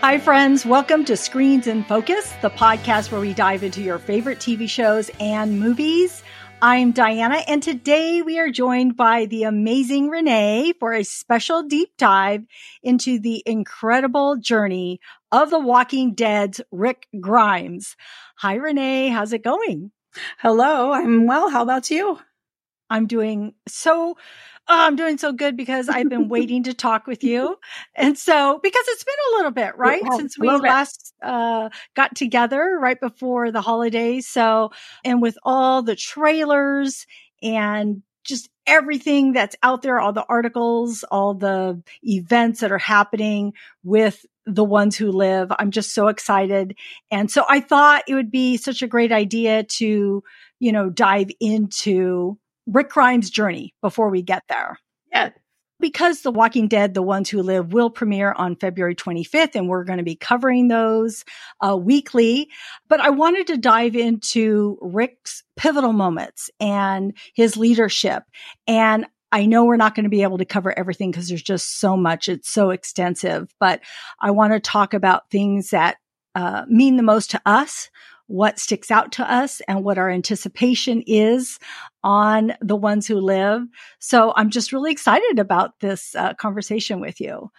Hi, friends. Welcome to Screens in Focus, the podcast where we dive into your favorite TV shows and movies. I'm Diana, and today we are joined by the amazing Renee for a special deep dive into the incredible journey of The Walking Dead's Rick Grimes. Hi, Renee. How's it going? Hello. I'm well. How about you? I'm doing so oh, I'm doing so good because I've been waiting to talk with you. And so, because it's been a little bit, right? Since we last uh, got together right before the holidays. So, and with all the trailers and just everything that's out there, all the articles, all the events that are happening with the ones who live. I'm just so excited. And so I thought it would be such a great idea to, you know, dive into Rick Grimes' journey before we get there. Yeah. Because The Walking Dead, The Ones Who Live will premiere on February 25th, and we're going to be covering those uh, weekly. But I wanted to dive into Rick's pivotal moments and his leadership. And I know we're not going to be able to cover everything because there's just so much. It's so extensive, but I want to talk about things that uh, mean the most to us, what sticks out to us and what our anticipation is on the ones who live. So I'm just really excited about this uh, conversation with you.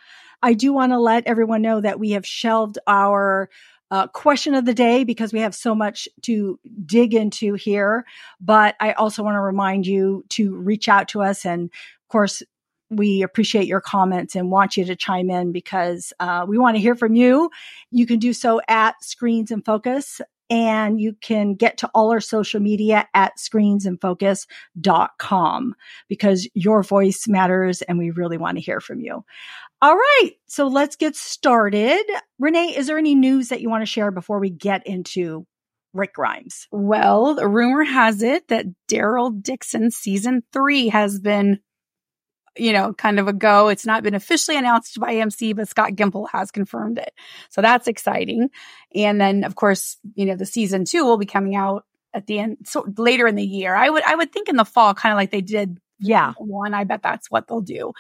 I do want to let everyone know that we have shelved our uh, question of the day because we have so much to dig into here. But I also want to remind you to reach out to us. And of course, we appreciate your comments and want you to chime in because uh, we want to hear from you. You can do so at Screens in Focus and you can get to all our social media at screensinfocus.com because your voice matters and we really want to hear from you. All right. So let's get started. Renee, is there any news that you want to share before we get into Rick Grimes? Well, the rumor has it that Daryl Dixon season three has been you know, kind of a go. It's not been officially announced by AMC, but Scott Gimple has confirmed it. So that's exciting. And then, of course, you know, the season two will be coming out at the end, so later in the year. I would, I would think in the fall, kind of like they did. Yeah. One, I bet that's what they'll do.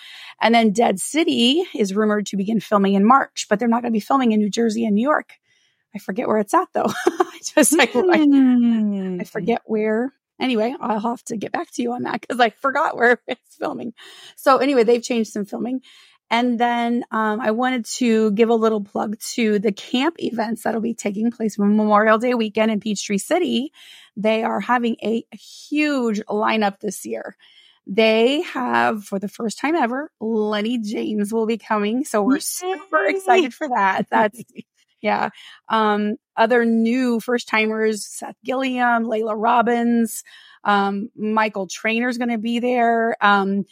And then Dead City is rumored to begin filming in March, but they're not going to be filming in New Jersey and New York. I forget where it's at though. I just, I, I, I forget where Anyway, I'll have to get back to you on that because I forgot where it's filming. So anyway, they've changed some filming. And then um, I wanted to give a little plug to the camp events that'll be taking place Memorial Day weekend in Peachtree City. They are having a huge lineup this year. They have, for the first time ever, Lenny James will be coming. So we're Yay. super excited for that. That's yeah. Um, other new first timers, Seth Gilliam, Laila Robins, um, Michael Traynor's going to be there. Um,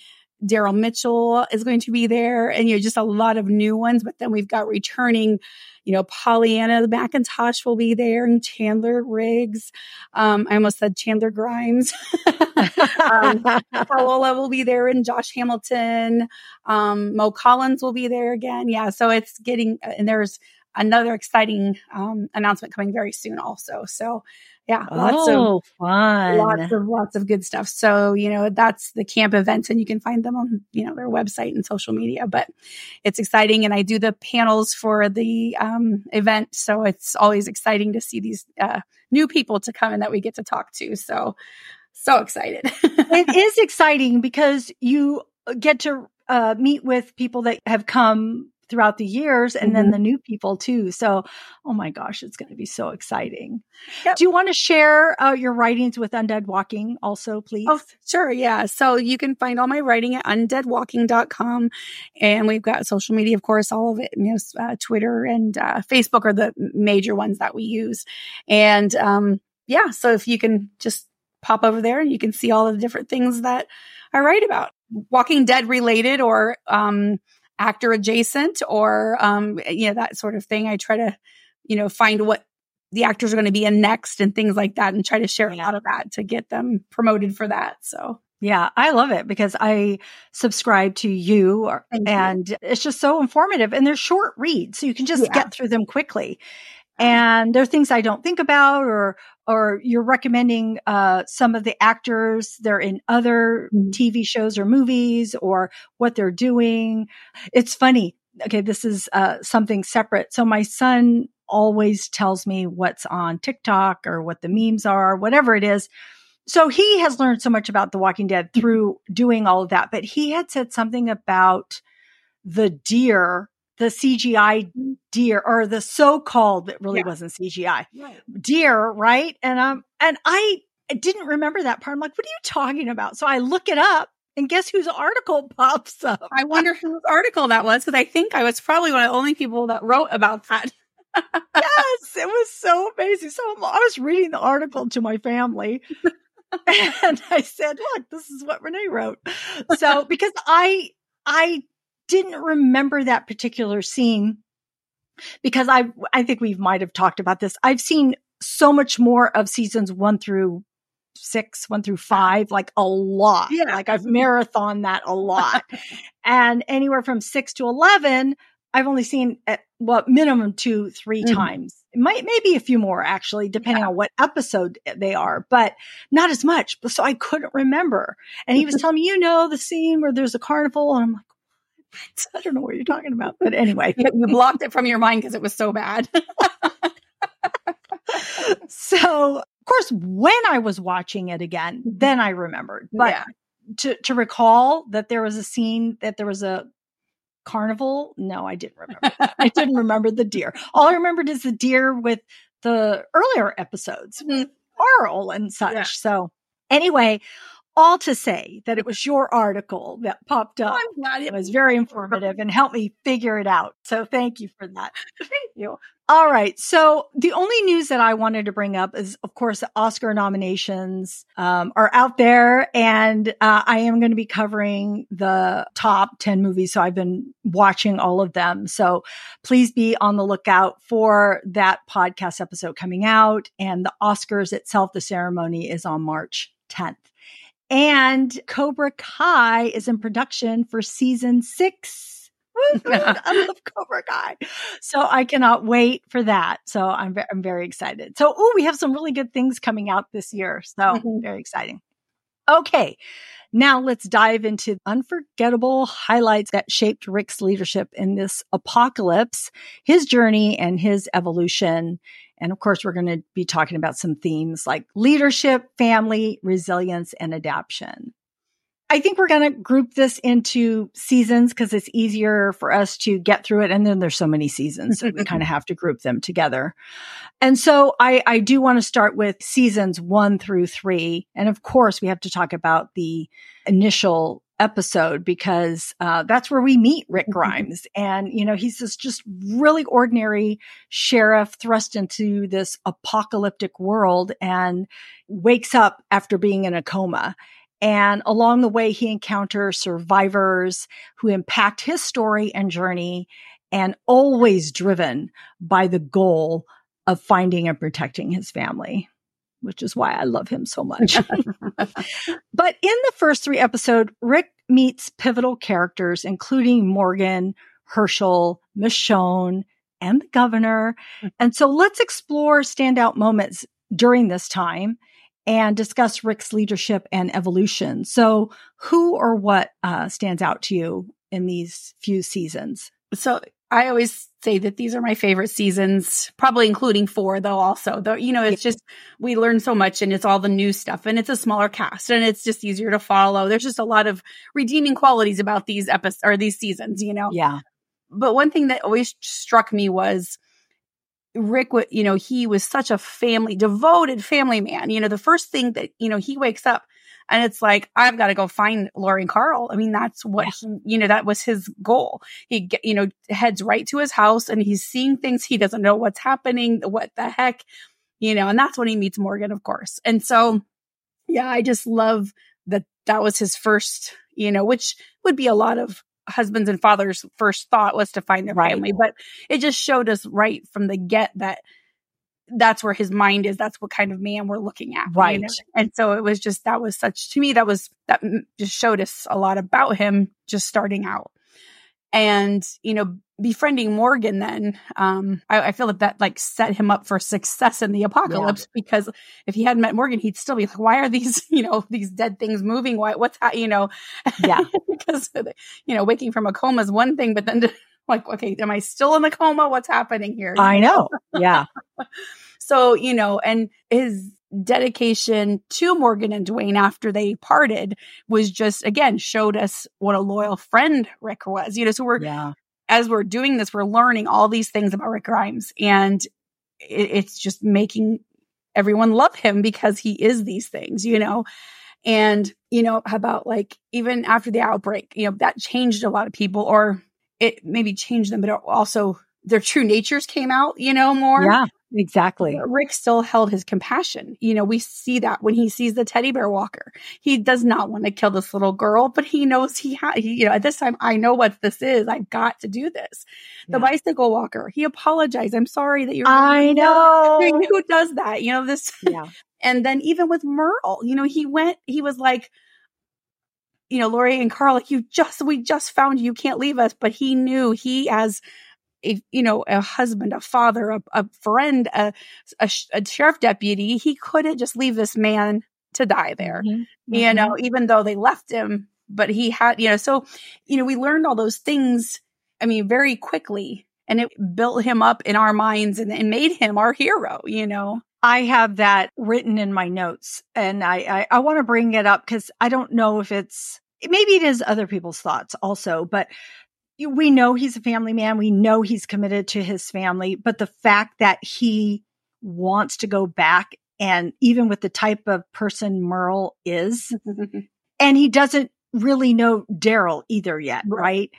Daryl Mitchell is going to be there and, you know, just a lot of new ones. But then we've got returning, you know, Pollyanna McIntosh will be there and Chandler Riggs. Um, I almost said Chandler Grimes. um, Paola will be there and Josh Hamilton. Um, Mo Collins will be there again. Yeah. So it's getting, and there's, another exciting um, announcement coming very soon also. So yeah, lots oh, of fun. lots of lots of good stuff. So, you know, that's the camp events and you can find them on, you know, their website and social media, but it's exciting. And I do the panels for the um, event. So it's always exciting to see these uh, new people to come and that we get to talk to. So, so excited. it is exciting because you get to uh, meet with people that have come throughout the years and mm-hmm. then the new people too. So, oh my gosh, it's going to be so exciting. Yep. Do you want to share uh, your writings with Undead Walking also, please? Oh, sure. Yeah. So you can find all my writing at undeadwalking.com. And we've got social media, of course, all of it, you know, uh, Twitter and uh, Facebook are the major ones that we use. And um, yeah, so if you can just pop over there and you can see all of the different things that I write about. Walking Dead related or um, actor adjacent or um, you know that sort of thing. I try to you know find what the actors are going to be in next and things like that, and try to share a lot of that to get them promoted for that. So. Yeah, I love it because I subscribe to you and you. it's just so informative and they're short reads. So you can just yeah. get through them quickly. And there are things I don't think about or or you're recommending uh, some of the actors they're in other mm-hmm. TV shows or movies or what they're doing. It's funny. okay, this is uh, something separate. So my son always tells me what's on TikTok or what the memes are, whatever it is. So he has learned so much about The Walking Dead through doing all of that. But he had said something about the deer, the CGI deer, or the so-called that really Yeah. wasn't CGI Right. deer, right? And um, and I didn't remember that part. I'm like, what are you talking about? So I look it up, and guess whose article pops up? I wonder whose article that was because I think I was probably one of the only people that wrote about that. yes, it was so amazing. So I was reading the article to my family. and I said, look, this is what Renee wrote. So because I I didn't remember that particular scene because I I think we might have talked about this. I've seen so much more of seasons one through six, one through five, like a lot. Yeah. Like I've marathon that a lot. and anywhere from six to eleven, I've only seen at well, minimum two, 3 Mhm. times. It might maybe a few more actually, depending on what episode they are, but not as much. So I couldn't remember. And he was telling me, you know, the scene where there's a carnival, and I'm like? I don't know what you're talking about. But anyway, You you blocked it from your mind because it was so bad. so of course, when I was watching it again, then I remembered. But yeah. to to recall that there was a scene that there was a carnival, no, I didn't remember. I didn't remember the deer. All I remembered is the deer with the earlier episodes, Mhm. Carl and such. Yeah. So anyway, all to say that it was your article that popped up. I'm glad It was very informative and helped me figure it out. So thank you for that. Thank you. All right. So the only news that I wanted to bring up is, of course, the Oscar nominations um, are out there, and uh, I am going to be covering the top 10 movies. So I've been watching all of them. So please be on the lookout for that podcast episode coming out. And the Oscars itself, the ceremony is on March 10th. And Cobra Kai is in production for season six. I love Cobra Kai. So I cannot wait for that. So I'm, ve- I'm very excited. So, oh, we have some really good things coming out this year. So Mhm. very exciting. Okay. Now let's dive into unforgettable highlights that shaped Rick's leadership in this apocalypse, his journey and his evolution. And of course, we're going to be talking about some themes like leadership, family, resilience, and adaptation. I think we're going to group this into seasons because it's easier for us to get through it. And then there's so many seasons, so we kind of have to group them together. And so I, I do want to start with seasons one through three. And of course, we have to talk about the initial episode because uh, that's where we meet Rick Grimes. And, you know, he's this just really ordinary sheriff thrust into this apocalyptic world and wakes up after being in a coma. And along the way, he encounters survivors who impact his story and journey and always driven by the goal of finding and protecting his family, which is why I love him so much. but in the first three episodes, Rick meets pivotal characters, including Morgan, Hershel, Michonne, and the governor. And so let's explore standout moments during this time and discuss Rick's leadership and evolution. So, who or what uh, stands out to you in these few seasons? So I always say that these are my favorite seasons, probably including four though also. Though you know, it's just we learn so much and it's all the new stuff and it's a smaller cast and it's just easier to follow. There's just a lot of redeeming qualities about these episodes or these seasons, you know. Yeah. But one thing that always struck me was Rick, you know, he was such a family, devoted family man. You know, the first thing that, you know, he wakes up and it's like, I've got to go find Lori and Carl. I mean, that's what, he, you know, that was his goal. He, you know, heads right to his house and he's seeing things. He doesn't know what's happening. What the heck, you know, and that's when he meets Morgan, of course. And so, yeah, I just love that that was his first, you know, which would be a lot of husbands and fathers' first thought was to find their Right. family, but it just showed us right from the get that that's where his mind is. That's what kind of man we're looking at. you Right. know? And so it was just, that was such, to me, that was, that just showed us a lot about him just starting out. And, you know, befriending Morgan then, um, I, I feel like that like set him up for success in the apocalypse because if he hadn't met Morgan, he'd still be like, why are these, you know, these dead things moving? Why, what's that, you know? Yeah. because, you know, waking from a coma is one thing, but then to like, okay, am I still in the coma? What's happening here? I know. Yeah. so, you know, and his dedication to Morgan and Duane after they parted was just, again, showed us what a loyal friend Rick was. You know, so we're, yeah. as we're doing this, we're learning all these things about Rick Grimes. And it, it's just making everyone love him because he is these things, you know? And, you know, about like even after the outbreak, you know, that changed a lot of people or it maybe changed them, but also their true natures came out, you know, more. Yeah, exactly. Rick still held his compassion. You know, we see that when he sees the teddy bear walker. He does not want to kill this little girl, but he knows he has, you know, at this time, I know what this is. I've got to do this. The yeah. bicycle walker, he apologized. I'm sorry that you're. I know. Who does that? You know, this. Yeah. and then even with Merle, you know, he went, he was like, you know, Lori and Carl, like you just, we just found you, you can't leave us. But he knew he as a, you know, a husband, a father, a, a friend, a, a, a, sheriff deputy, he couldn't just leave this man to die there, mm-hmm. you know, mm-hmm. even though they left him, but he had, you know, so, you know, we learned all those things. I mean, very quickly and it built him up in our minds and, and made him our hero, you know. I have that written in my notes and I, I, I want to bring it up because I don't know if it's, maybe it is other people's thoughts also, but we know he's a family man. We know he's committed to his family, but the fact that he wants to go back and even with the type of person Merle is, and he doesn't really know Daryl either yet, right? right?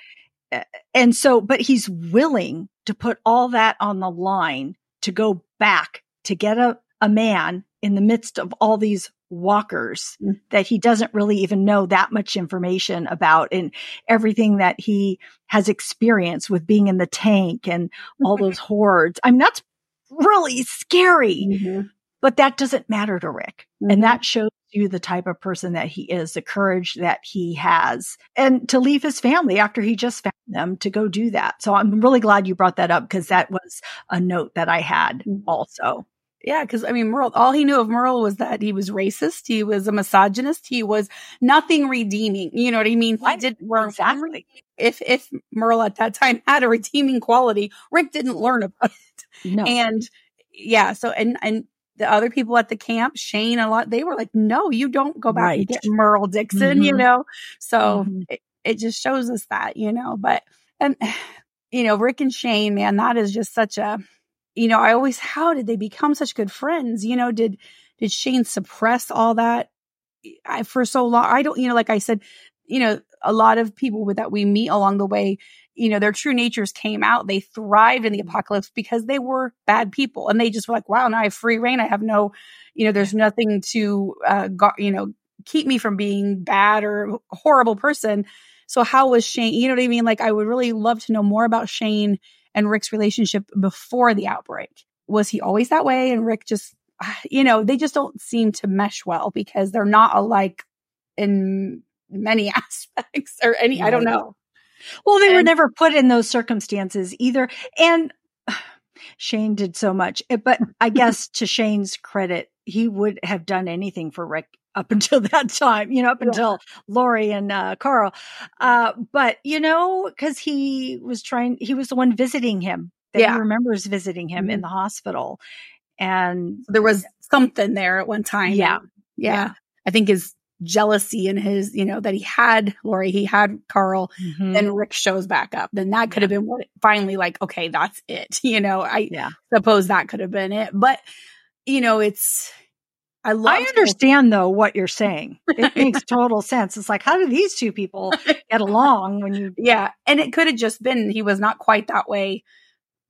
Eh, and so, but he's willing to put all that on the line to go back to get a, a man in the midst of all these walkers mm. that he doesn't really even know that much information about and everything that he has experienced with being in the tank and all those hordes. I mean, that's really scary, mm-hmm. but that doesn't matter to Rick. Mm-hmm. And that shows you the type of person that he is, the courage that he has and to leave his family after he just found them to go do that. So I'm really glad you brought that up because that was a note that I had mm-hmm. also. Yeah, because I mean, Merle, all he knew of Merle was that he was racist, he was a misogynist, he was nothing redeeming. You know what I mean? He did learn exactly. If if Merle at that time had a redeeming quality, Rick didn't learn about it. No. And yeah, so and and the other people at the camp, Shane, a lot, they were like, "No, you don't go back right. and get Merle Dixon," mm-hmm. you know. So mm-hmm. it, it just shows us that, you know. But and you know, Rick and Shane, man, that is just such a you know, I always, how did they become such good friends? You know, did, did Shane suppress all that I, for so long? I don't, you know, like I said, you know, a lot of people with that we meet along the way, you know, their true natures came out. They thrived in the apocalypse because they were bad people and they just were like, wow, now I have free reign. I have no, you know, there's nothing to, uh, go, you know, keep me from being bad or horrible person. So how was Shane? You know what I mean? Like I would really love to know more about Shane and Rick's relationship before the outbreak. Was he always that way? And Rick just, you know, they just don't seem to mesh well because they're not alike in many aspects or any, I don't know. Well, they and, were never put in those circumstances either. And Shane did so much, but I guess to Shane's credit, he would have done anything for Rick up until that time, you know, up yeah. until Lori and uh, Carl. Uh, but, you know, because he was trying, he was the one visiting him. That yeah. he remembers visiting him mm-hmm. in the hospital. And there was something there at one time. Yeah. yeah. yeah. I think his jealousy and his, you know, that he had Lori, he had Carl, mm-hmm. then Rick shows back up. Then that could have been what finally like, okay, that's it. You know, I yeah. suppose that could have been it. But, you know, it's I love. I understand though what you're saying. It makes total sense. It's like, how do these two people get along when you? Yeah, and it could have just been he was not quite that way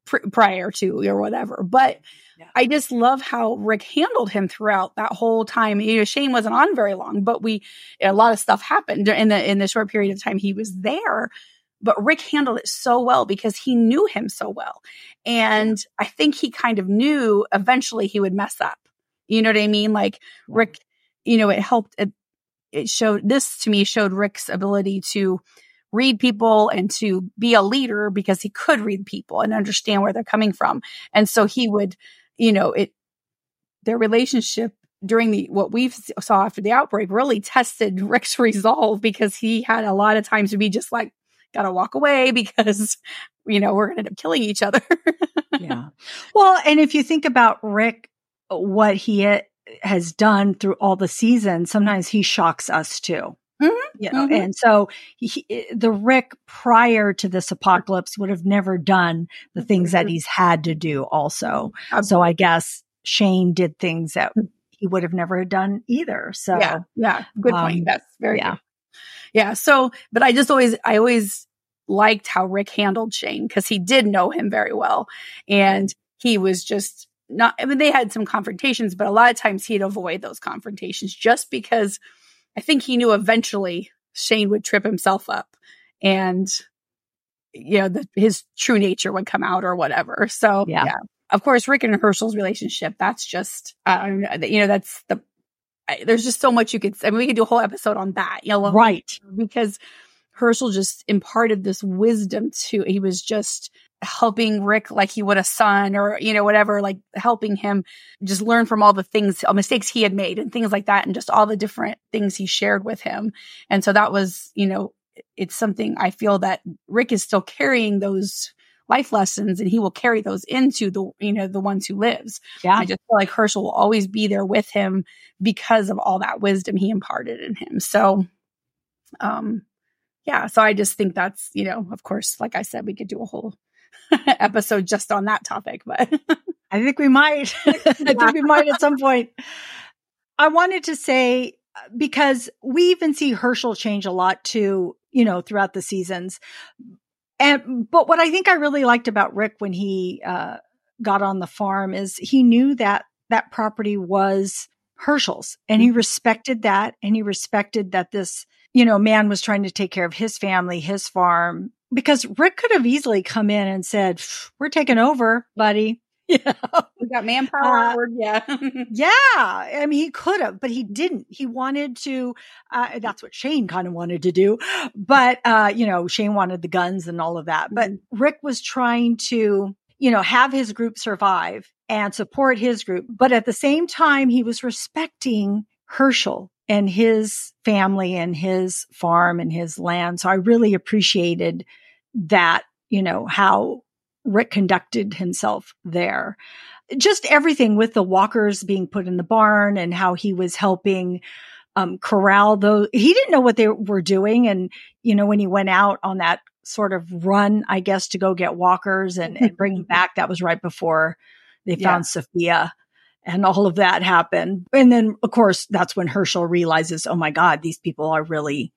pr- prior to or whatever. But yeah. I just love how Rick handled him throughout that whole time. You know, Shane wasn't on very long, but we a lot of stuff happened in the in the short period of time he was there. But Rick handled it so well because he knew him so well. And I think he kind of knew eventually he would mess up you know what I mean? Like Rick, you know, it helped. It, it showed this to me showed Rick's ability to read people and to be a leader because he could read people and understand where they're coming from. And so he would, you know, it, their relationship during the, what we saw after the outbreak really tested Rick's resolve because he had a lot of times to be just like, gotta walk away because you know, we're going to end up killing each other. yeah. Well, and if you think about Rick, what he has done through all the seasons, sometimes he shocks us too. Mm-hmm. You know, mm-hmm. and so he, the Rick prior to this apocalypse would have never done the things that he's had to do also. So I guess Shane did things that he would have never done either. So yeah, yeah, good um, point. That's very yeah. Good. Yeah. So, but I just always, I always liked how Rick handled Shane because he did know him very well. And he was just not, I mean, they had some confrontations, but a lot of times he'd avoid those confrontations just because I think he knew eventually Shane would trip himself up and, you know, the, his true nature would come out or whatever. So, yeah. yeah. Of course, Rick and Hershel's relationship, that's just, uh, you know, that's the, I, there's just so much you could, I mean, we could do a whole episode on that, you know, right. Because Hershel just imparted this wisdom to, he was just, helping Rick like he would a son or, you know, whatever, like helping him just learn from all the things, all mistakes he had made and things like that. And just all the different things he shared with him. And so that was, you know, it's something I feel that Rick is still carrying those life lessons and he will carry those into the, you know, the ones who lives. Yeah. I just feel like Hershel will always be there with him because of all that wisdom he imparted in him. So, um, yeah, so I just think that's, you know, of course, like I said, we could do a whole episode just on that topic, but I think we might. I think we might at some point. I wanted to say because we even see Hershel change a lot too, you know, throughout the seasons. And but what I think I really liked about Rick when he uh, got on the farm is he knew that that property was Hershel's and he mm-hmm. respected that and he respected that this, you know, man was trying to take care of his family, his farm, because Rick could have easily come in and said, "We're taking over, buddy." Yeah, we got manpower. Uh, yeah, yeah. I mean, he could have, but he didn't. He wanted to. Uh, that's what Shane kind of wanted to do, but uh, you know, Shane wanted the guns and all of that. But mm-hmm. Rick was trying to, you know, have his group survive and support his group, but at the same time, he was respecting Hershel and his family and his farm and his land. So I really appreciated that, you know, how Rick conducted himself there. Just everything with the walkers being put in the barn and how he was helping um, corral those. He didn't know what they were doing. And, you know, when he went out on that sort of run, I guess, to go get walkers and, and bring them back, that was right before they found yeah. Sophia and all of that happened. And then, of course, that's when Hershel realizes, oh my God, these people are really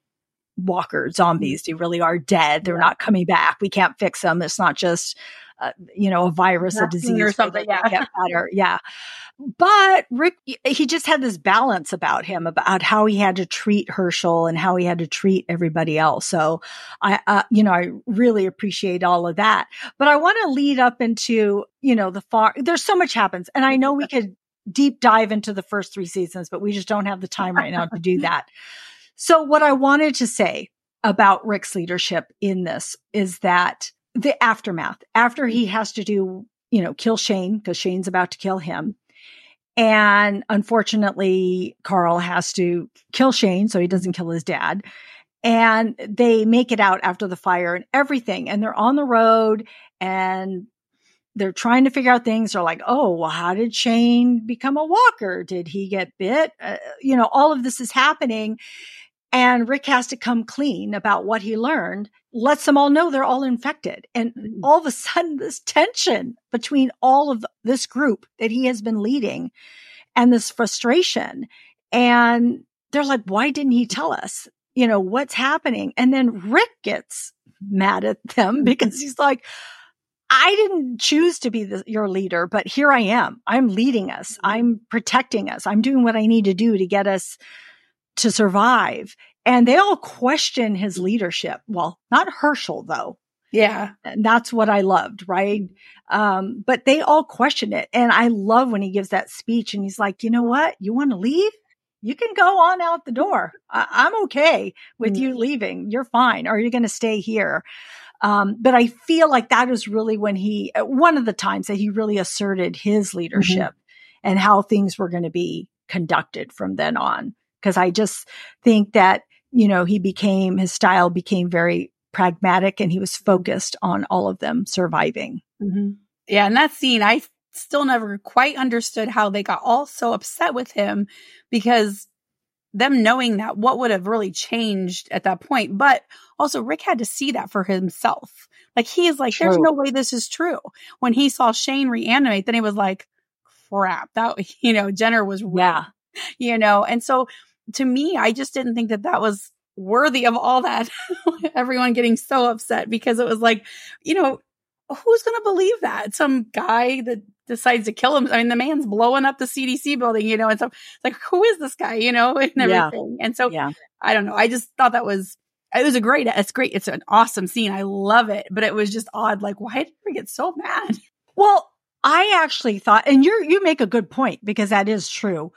walker zombies. They really are dead. They're yeah. not coming back. We can't fix them. It's not just, uh, you know, a virus, a disease or something. Yeah. Get better. Yeah. But Rick, he just had this balance about him about how he had to treat Hershel and how he had to treat everybody else. So I, uh, you know, I really appreciate all of that. But I want to lead up into, you know, the far, there's so much happens. And I know we could deep dive into the first three seasons, but we just don't have the time right now to do that. So what I wanted to say about Rick's leadership in this is that the aftermath after he has to do, you know, kill Shane because Shane's about to kill him. And unfortunately, Carl has to kill Shane so he doesn't kill his dad. And they make it out after the fire and everything. And they're on the road and they're trying to figure out things. They're like, oh, well, how did Shane become a walker? Did he get bit? Uh, you know, all of this is happening. And Rick has to come clean about what he learned, lets them all know they're all infected. And mm-hmm. all of a sudden, this tension between all of this group that he has been leading and this frustration. And they're like, why didn't he tell us? You know, what's happening? And then Rick gets mad at them because he's like, I didn't choose to be the, your leader, but here I am. I'm leading us. Mm-hmm. I'm protecting us. I'm doing what I need to do to get us to survive. And they all question his leadership. Well, not Hershel though. Yeah. And that's what I loved, right? Um, but they all question it. And I love when he gives that speech and he's like, you know what? You want to leave? You can go on out the door. I- am okay with mm-hmm. you leaving. You're fine. Or you're going to stay here. Um, but I feel like that is really when he, one of the times that he really asserted his mm-hmm. leadership mm-hmm. and how things were going to be conducted from then on. Cause I just think that, you know, he became, his style became very pragmatic and he was focused on all of them surviving. Mm-hmm. Yeah. And that scene, I still never quite understood how they got all so upset with him because them knowing that what would have really changed at that point. But also Rick had to see that for himself. Like he is like, true. there's no way this is true. When he saw Shane reanimate, then he was like, crap, that, you know, Jenner was, yeah, you know, and so to me, I just didn't think that that was worthy of all that. Everyone getting so upset because it was like, you know, who's going to believe that? Some guy that decides to kill him. I mean, the man's blowing up the CDC building, you know, and so it's like, who is this guy, you know, and everything. Yeah. And so yeah. I don't know. I just thought that was, it was a great, it's great. It's an awesome scene. I love it, but it was just odd. Like, why did we get so mad? Well, I actually thought, and you you make a good point because that is true.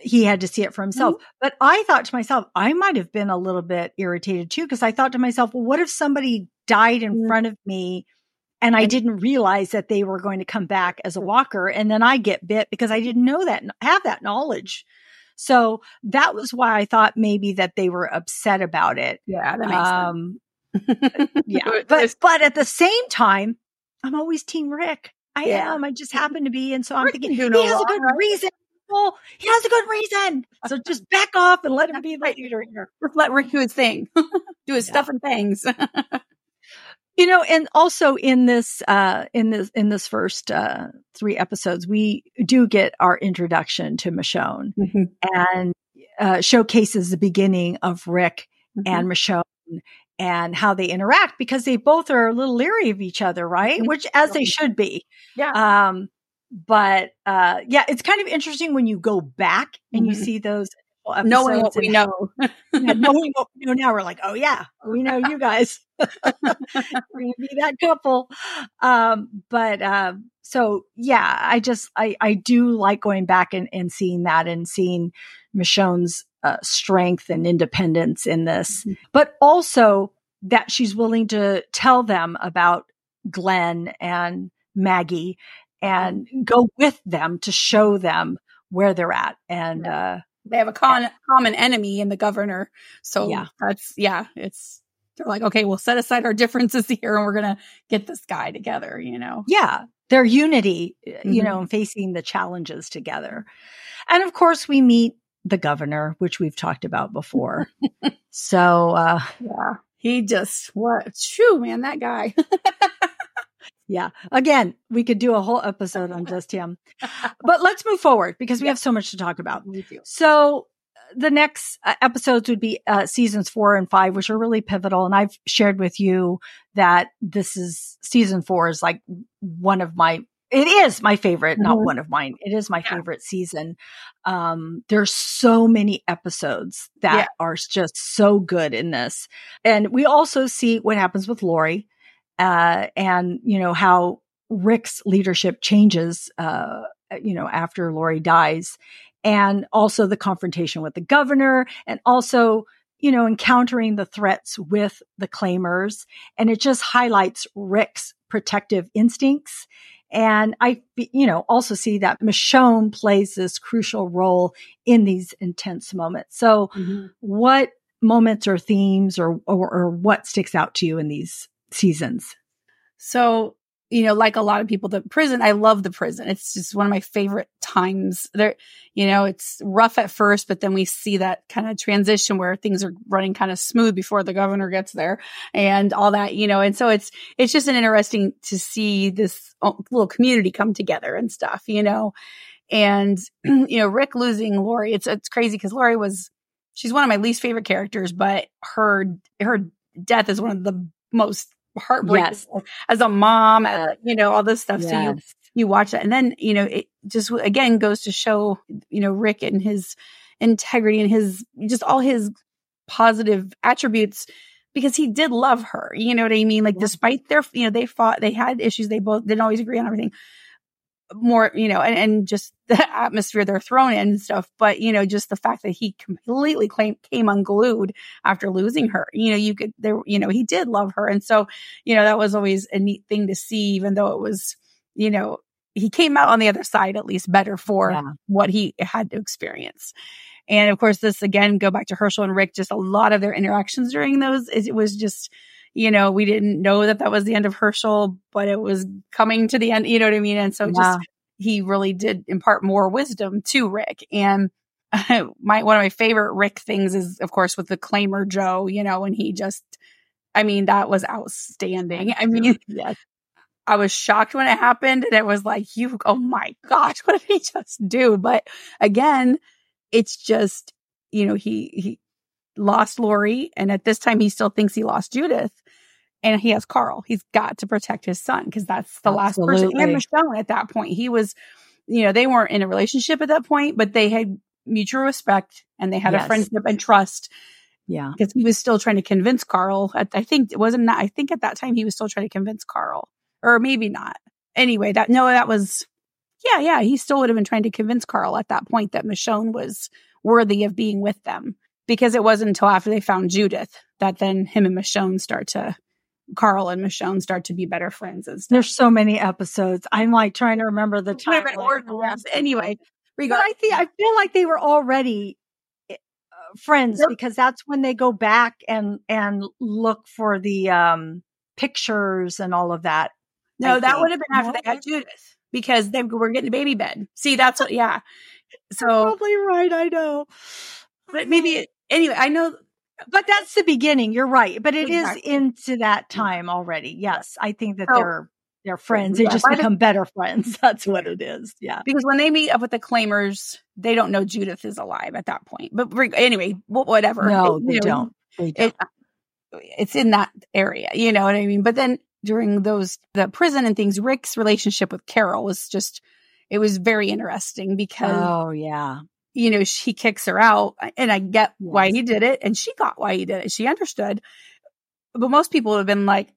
He had to see it for himself. Mm-hmm. But I thought to myself, I might have been a little bit irritated too, because I thought to myself, well, what if somebody died in mm-hmm. front of me and I didn't realize that they were going to come back as a walker. And then I get bit because I didn't know that, have that knowledge. So that was why I thought maybe that they were upset about it. Yeah, that makes um, sense. yeah, but but at the same time, I'm always Team Rick. I yeah. am. I just happen to be, and so I'm Rick thinking he has a good right? reason. Well, he has a good reason. So just back off and let him be the leader here. Just let Rick do his thing, do his yeah. stuff and things. You know, and also in this, uh, in this, in this first, uh, three episodes, we do get our introduction to Michonne mm-hmm. and, uh, showcases the beginning of Rick mm-hmm. and Michonne and how they interact because they both are a little leery of each other, right? Mm-hmm. Which as they should be. Yeah. Um, but, uh, yeah, it's kind of interesting when you go back and you mm-hmm. see those knowing what we know. yeah, knowing what we know now, we're like, oh yeah, we know you guys. we're gonna be that couple. Um, but um, so yeah, I just I I do like going back and, and seeing that and seeing Michonne's uh, strength and independence in this, mm-hmm. but also that she's willing to tell them about Glenn and Maggie and go with them to show them where they're at and uh they have a con- common enemy in the governor. So yeah. that's yeah, it's they're like, okay, we'll set aside our differences here and we're gonna get this guy together, you know. Yeah. Their unity, mm-hmm. you know, facing the challenges together. And of course we meet the governor, which we've talked about before. so uh yeah. He just what true man, that guy. Yeah. Again, we could do a whole episode on just him. But let's move forward because we have so much to talk about. So the next uh, episodes would be uh, seasons four and five, which are really pivotal. And I've shared with you that this is season four is like one of my, it is my favorite, mm-hmm. not one of mine. It is my yeah. favorite season. Um, there's so many episodes that yeah. are just so good in this. And we also see what happens with Lori uh, and you know how Rick's leadership changes, uh, you know, after Lori dies, and also the confrontation with the governor, and also you know encountering the threats with the claimers, and it just highlights Rick's protective instincts. And I, you know, also see that Michonne plays this crucial role in these intense moments. So, mm-hmm. what moments or themes or, or, or what sticks out to you in these seasons? So, you know, like a lot of people, the prison, I love the prison. It's just one of my favorite times there. You know, it's rough at first, but then we see that kind of transition where things are running kind of smooth before the governor gets there and all that, you know, and so it's, it's just an interesting to see this oh, little community come together and stuff, you know, and, you know, Rick losing Lori, it's, it's crazy because Lori was, she's one of my least favorite characters, but her, her death is one of the most heartbreaking yes. as a mom, uh, you know, all this stuff. Yes. So you, you watch that. And then, you know, it just again goes to show, you know, Rick and his integrity and his, just all his positive attributes because he did love her. You know what I mean? Like, yeah. despite their, you know, they fought, they had issues, they both didn't always agree on everything more, you know, and, and just the atmosphere they're thrown in and stuff. But, you know, just the fact that he completely came, came unglued after losing her, you know, you could, there, you know, he did love her. And so, you know, that was always a neat thing to see, even though it was, you know, he came out on the other side at least better for yeah. what he had to experience. And of course, this again, go back to Hershel and Rick, just a lot of their interactions during those, it was just, You know, we didn't know that that was the end of Hershel, but it was coming to the end. You know what I mean? And so yeah. just he really did impart more wisdom to Rick. And my one of my favorite Rick things is, of course, with the claimer Joe. You know, when he just, I mean, that was outstanding. I mean, yes. I was shocked when it happened, and it was like, you, oh my gosh, what did he just do? But again, it's just, you know, he he lost Lori, and at this time, he still thinks he lost Judith and he has Carl. He's got to protect his son because that's the Absolutely. last person. And Michonne at that point, he was, you know, they weren't in a relationship at that point, but they had mutual respect and they had yes. a friendship and trust. Yeah, because he was still trying to convince Carl. At, I think it wasn't. That, I think at that time he was still trying to convince Carl, or maybe not. Anyway, that no, that was. Yeah, yeah, he still would have been trying to convince Carl at that point that Michonne was worthy of being with them because it wasn't until after they found Judith that then him and Michonne start to Carl and Michonne start to be better friends and stuff. There's so many episodes. I'm like trying to remember the time. Anyway, regard- but I think I feel like they were already uh, friends yep. because that's when they go back and and look for the um pictures and all of that. No, I that think. would have been after they got Judith because they were getting a baby bed. See, that's what. Yeah. So probably right. I know. But maybe anyway. I know but that's the beginning. You're right. But it exactly. is into that time already. Yes. I think that so, they're they're friends. Yeah, they just become better friends. That's what it is. Yeah. Because when they meet up with the claimers, they don't know Judith is alive at that point. But anyway, whatever. No, it, they, don't. they don't. It, it's in that area. You know what I mean? But then during those the prison and things, Rick's relationship with Carol was just it was very interesting because Oh yeah you know, she kicks her out. And I get why he did it. And she got why he did it. She understood. But most people would have been like,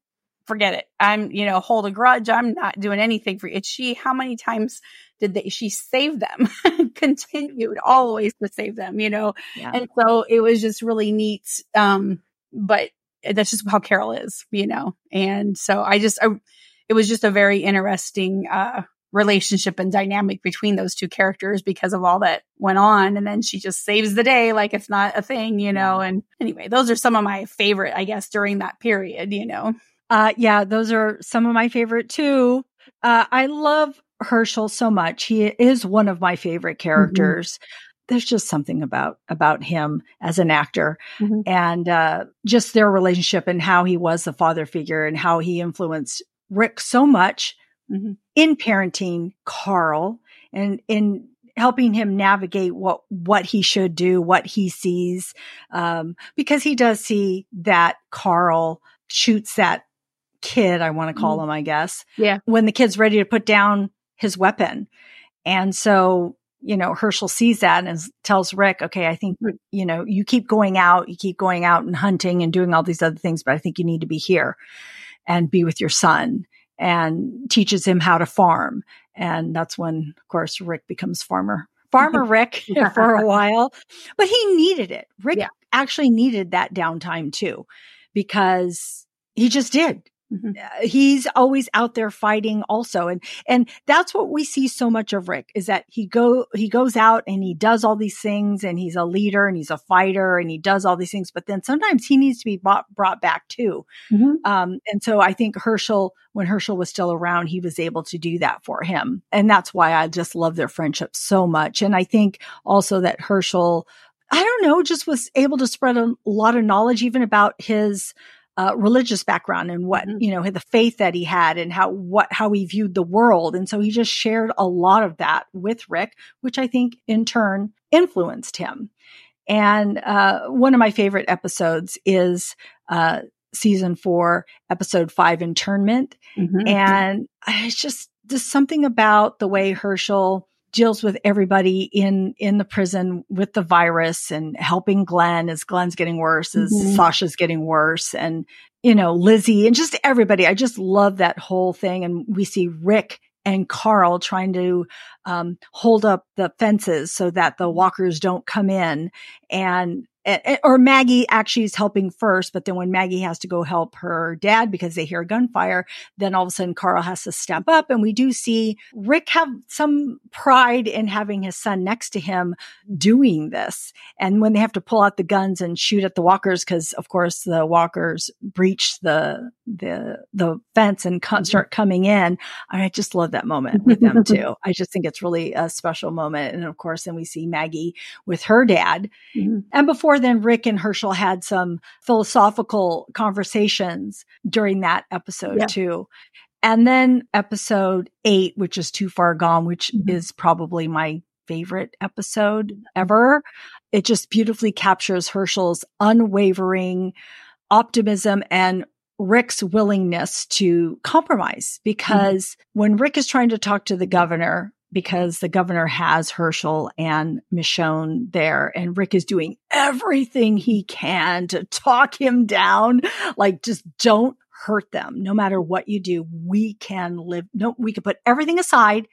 forget it. I'm, you know, hold a grudge. I'm not doing anything for you. It's she, how many times did they, she save them, continued always to save them, you know? Yeah. And so it was just really neat. Um, but that's just how Carol is, you know? And so I just, I, it was just a very interesting, uh, relationship and dynamic between those two characters because of all that went on. And then she just saves the day like it's not a thing, you know. And anyway, those are some of my favorite, I guess, during that period, you know. Uh, yeah, those are some of my favorite too. Uh, I love Hershel so much. He is one of my favorite mm-hmm. characters. Mm-hmm. There's just something about about him as an actor, mm-hmm. and uh, just their relationship and how he was a father figure and how he influenced Rick so much mm-hmm. in parenting Carl and in helping him navigate what what he should do, what he sees, um, because he does see that Carl shoots that kid. I want to call mm-hmm. him, I guess. Yeah. When the kid's ready to put down his weapon, and so you know Hershel sees that and tells Rick, "Okay, I think mm. you know you keep going out, you keep going out and hunting and doing all these other things, but I think you need to be here and be with your son." And teaches him how to farm. And that's when, of course, Rick becomes farmer, farmer Rick for a while, but he needed it. Rick yeah. actually needed that downtime too, because he just did. Mm-hmm. Uh, he's always out there fighting also. And, and that's what we see so much of Rick is that he go, he goes out and he does all these things and he's a leader and he's a fighter and he does all these things. But then sometimes he needs to be brought, brought back too. Mm-hmm. Um, and so I think Hershel, when Hershel was still around, he was able to do that for him. And that's why I just love their friendship so much. And I think also that Hershel, I don't know, just was able to spread a lot of knowledge even about his, uh, religious background and what, mm-hmm. you know, the faith that he had and how, what, how he viewed the world. And so he just shared a lot of that with Rick, which I think in turn influenced him. And, uh, one of my favorite episodes is, uh, season four, episode five, internment. Mm-hmm. And it's just, just something about the way Hershel deals with everybody in in the prison with the virus and helping Glenn as Glenn's getting worse, as mm-hmm. Sasha's getting worse, and you know Lizzie and just everybody. I just love that whole thing, and we see Rick and Carl trying to um, hold up the fences so that the walkers don't come in, and or Maggie actually is helping first, but then when Maggie has to go help her dad because they hear gunfire, then all of a sudden Carl has to step up. And we do see Rick have some pride in having his son next to him doing this. And when they have to pull out the guns and shoot at the walkers, because of course the walkers breach the, the, the fence and mm-hmm. start coming in. I just love that moment with them too. I just think it's really a special moment. And of course, then we see Maggie with her dad. Mm-hmm. And before then, Rick and Hershel had some philosophical conversations during that episode yeah. too. And then episode eight, which is Too Far Gone, which mm-hmm. is probably my favorite episode ever. It just beautifully captures Hershel's unwavering optimism and Rick's willingness to compromise because mm-hmm. when Rick is trying to talk to the governor, because the governor has Hershel and Michonne there and Rick is doing everything he can to talk him down. Like just don't hurt them. No matter what you do, we can live. No, we can put everything aside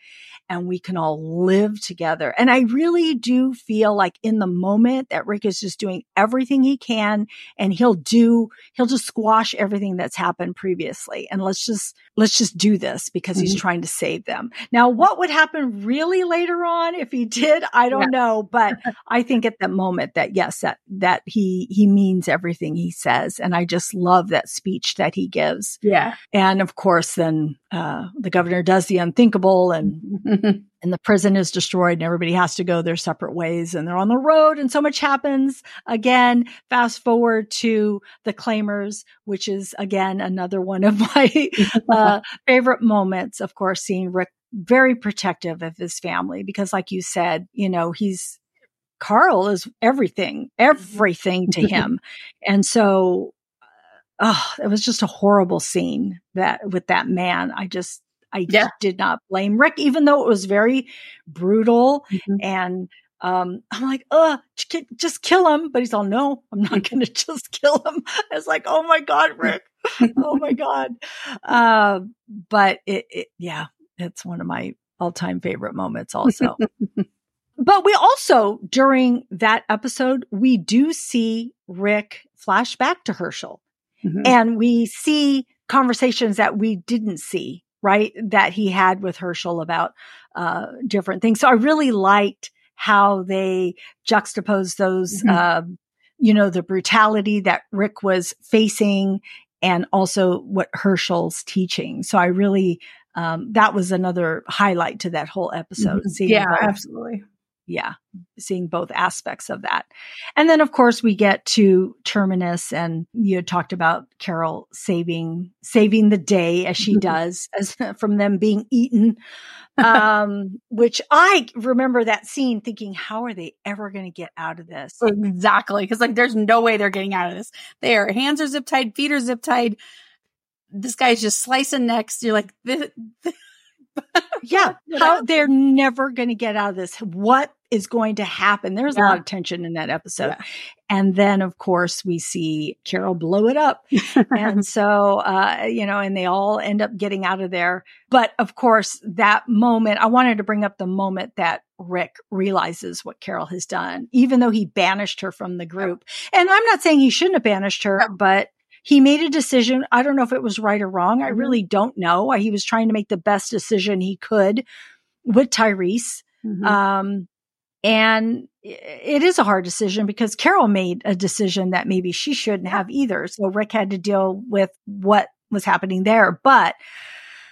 and we can all live together. And I really do feel like in the moment that Rick is just doing everything he can and he'll do, he'll just squash everything that's happened previously. And let's just, let's just do this because mm-hmm. he's trying to save them. Now, what would happen really later on if he did? I don't yeah. know, but I think at that moment that yes, that, that he, he means everything he says. And I just love that speech that he gives. Yeah. And of course, then, uh, the governor does the unthinkable and and the prison is destroyed and everybody has to go their separate ways and they're on the road and so much happens. Again fast forward to the claimers which is again another one of my uh, favorite moments. Of course seeing rick very protective of his family because like you said you know he's carl is everything everything to him. And so oh, it was just a horrible scene that with that man. I just I yeah. did not blame Rick, even though it was very brutal. Mm-hmm. And um, I'm like, uh, just kill him. But he's all, no, I'm not going to just kill him. I was like, oh my God, Rick. oh my God. Uh, but it, it, yeah, it's one of my all time favorite moments also. but we also, during that episode, we do see Rick flash back to Hershel mm-hmm. and we see conversations that we didn't see right? That he had with Hershel about uh, different things. So I really liked how they juxtaposed those, mm-hmm. uh, you know, the brutality that Rick was facing and also what Hershel's teaching. So I really, um, that was another highlight to that whole episode. Mm-hmm. Yeah, absolutely yeah, seeing both aspects of that. And then of course we get to Terminus and you talked about Carol saving saving the day as she mm-hmm. does as from them being eaten. um which I remember that scene thinking how are they ever going to get out of this? Exactly, cuz like there's no way they're getting out of this. Their hands are zip tied, feet are zip tied. This guy's just slicing necks. You're like this, yeah, how they're never going to get out of this. What is going to happen? There's yeah. a lot of tension in that episode. Yeah. And then, of course, we see Carol blow it up. and so, uh, you know, and they all end up getting out of there. But of course, that moment, I wanted to bring up the moment that Rick realizes what Carol has done, even though he banished her from the group. And I'm not saying he shouldn't have banished her, but he made a decision. I don't know if it was right or wrong. I mm-hmm. really don't know. He was trying to make the best decision he could with Tyrese. Mm-hmm. Um, and it is a hard decision because Carol made a decision that maybe she shouldn't have either. So Rick had to deal with what was happening there. But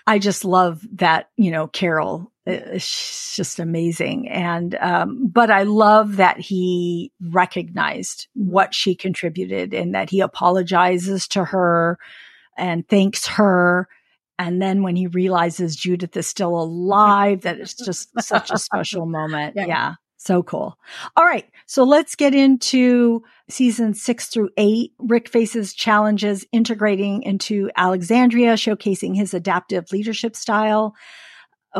I just love that, you know, Carol it's just amazing. And, um, but I love that he recognized what she contributed and that he apologizes to her and thanks her. And then when he realizes Judith is still alive, that it's just such a special moment. Yeah. yeah. So cool. All right. So let's get into season six through eight. Rick faces challenges integrating into Alexandria, showcasing his adaptive leadership style